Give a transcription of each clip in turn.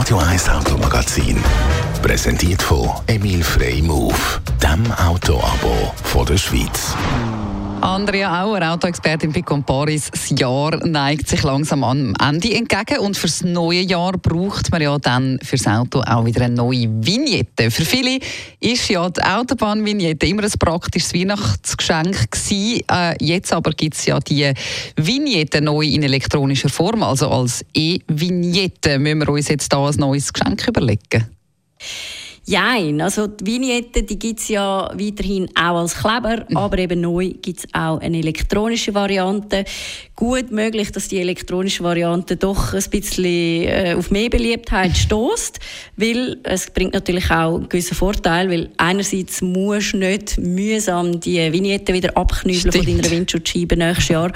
Radio 1 Automagazin. Präsentiert von Emil Frey Move, dem Autoabo der Schweiz. Andrea Auer, Autoexpertin bei Comparis. Das Jahr neigt sich langsam am Ende entgegen und fürs neue Jahr braucht man ja dann fürs Auto auch wieder eine neue Vignette. Für viele ist ja die Autobahnvignette immer ein praktisches Weihnachtsgeschenk gewesen. Äh, jetzt aber gibt es ja die Vignette neu in elektronischer Form, also als E-Vignette. Müssen wir uns jetzt da ein neues Geschenk überlegen? Jein, also die Vignette die gibt es ja weiterhin auch als Kleber, mhm. aber eben neu gibt es auch eine elektronische Variante. Gut möglich, dass die elektronische Variante doch ein bisschen äh, auf mehr Beliebtheit stößt, weil es bringt natürlich auch einen gewissen Vorteil, weil einerseits musst du nicht mühsam die Vignette wieder abknüpeln von deiner Windschutzscheibe nächstes Jahr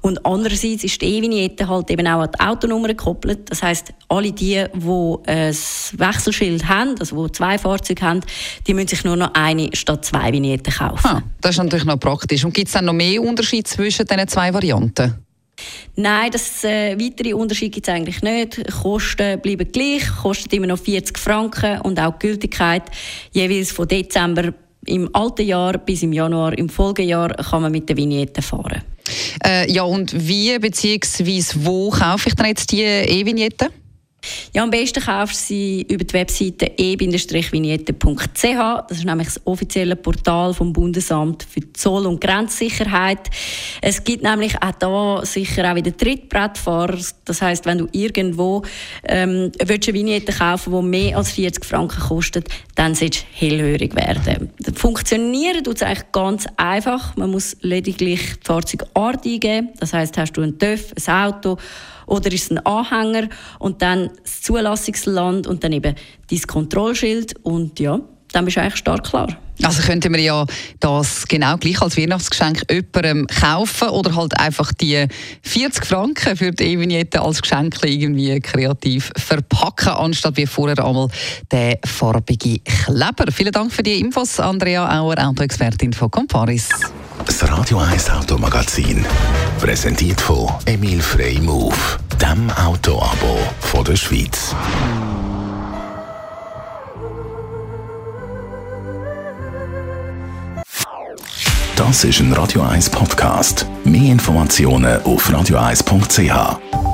und andererseits ist die E-Vignette halt eben auch an die Autonummer gekoppelt. Das heißt, alle die, die ein Wechselschild haben, also die zwei Fahrzeuge haben, die müssen sich nur noch eine statt zwei Vignetten kaufen. Ah, das ist natürlich noch praktisch. Und gibt es dann noch mehr Unterschiede zwischen diesen zwei Varianten? Nein, das äh, weitere Unterschied gibt es eigentlich nicht. Kosten bleiben gleich, kostet immer noch 40 Franken und auch die Gültigkeit jeweils von Dezember im alten Jahr bis im Januar im Folgejahr kann man mit der Vignette fahren. Äh, ja, und wie bzw. wo kaufe ich dann jetzt die E-Vignette? Ja, am besten kaufst du sie über die Webseite e-vignette.ch. Das ist nämlich das offizielle Portal vom Bundesamt für Zoll- und Grenzsicherheit. Es gibt nämlich auch da sicher auch wieder Trittbrettfahrer. Das heißt, wenn du irgendwo ähm, willst eine Vignette kaufen die mehr als 40 Franken kostet, dann solltest du hellhörig werden. Funktionieren tut es eigentlich ganz einfach. Man muss lediglich die Fahrzeugart eingeben. Das heißt, hast du einen TÜV, ein Auto oder ist es ein Anhänger und dann das Zulassungsland und dann eben dein Kontrollschild und ja, dann bist du eigentlich stark klar. Also könnte man ja das genau gleich als Weihnachtsgeschenk jemandem kaufen oder halt einfach die 40 Franken für die E-Vignette als Geschenk irgendwie kreativ verpacken, anstatt wie vorher einmal den farbigen Kleber. Vielen Dank für die Infos, Andrea Auer, Autoexpertin von Comparis. Das Radio 1 Automagazin, präsentiert von Emil Frey Move, dem Autoabo von der Schweiz. Das ist ein Radio 1 Podcast. Mehr Informationen auf radio1.ch.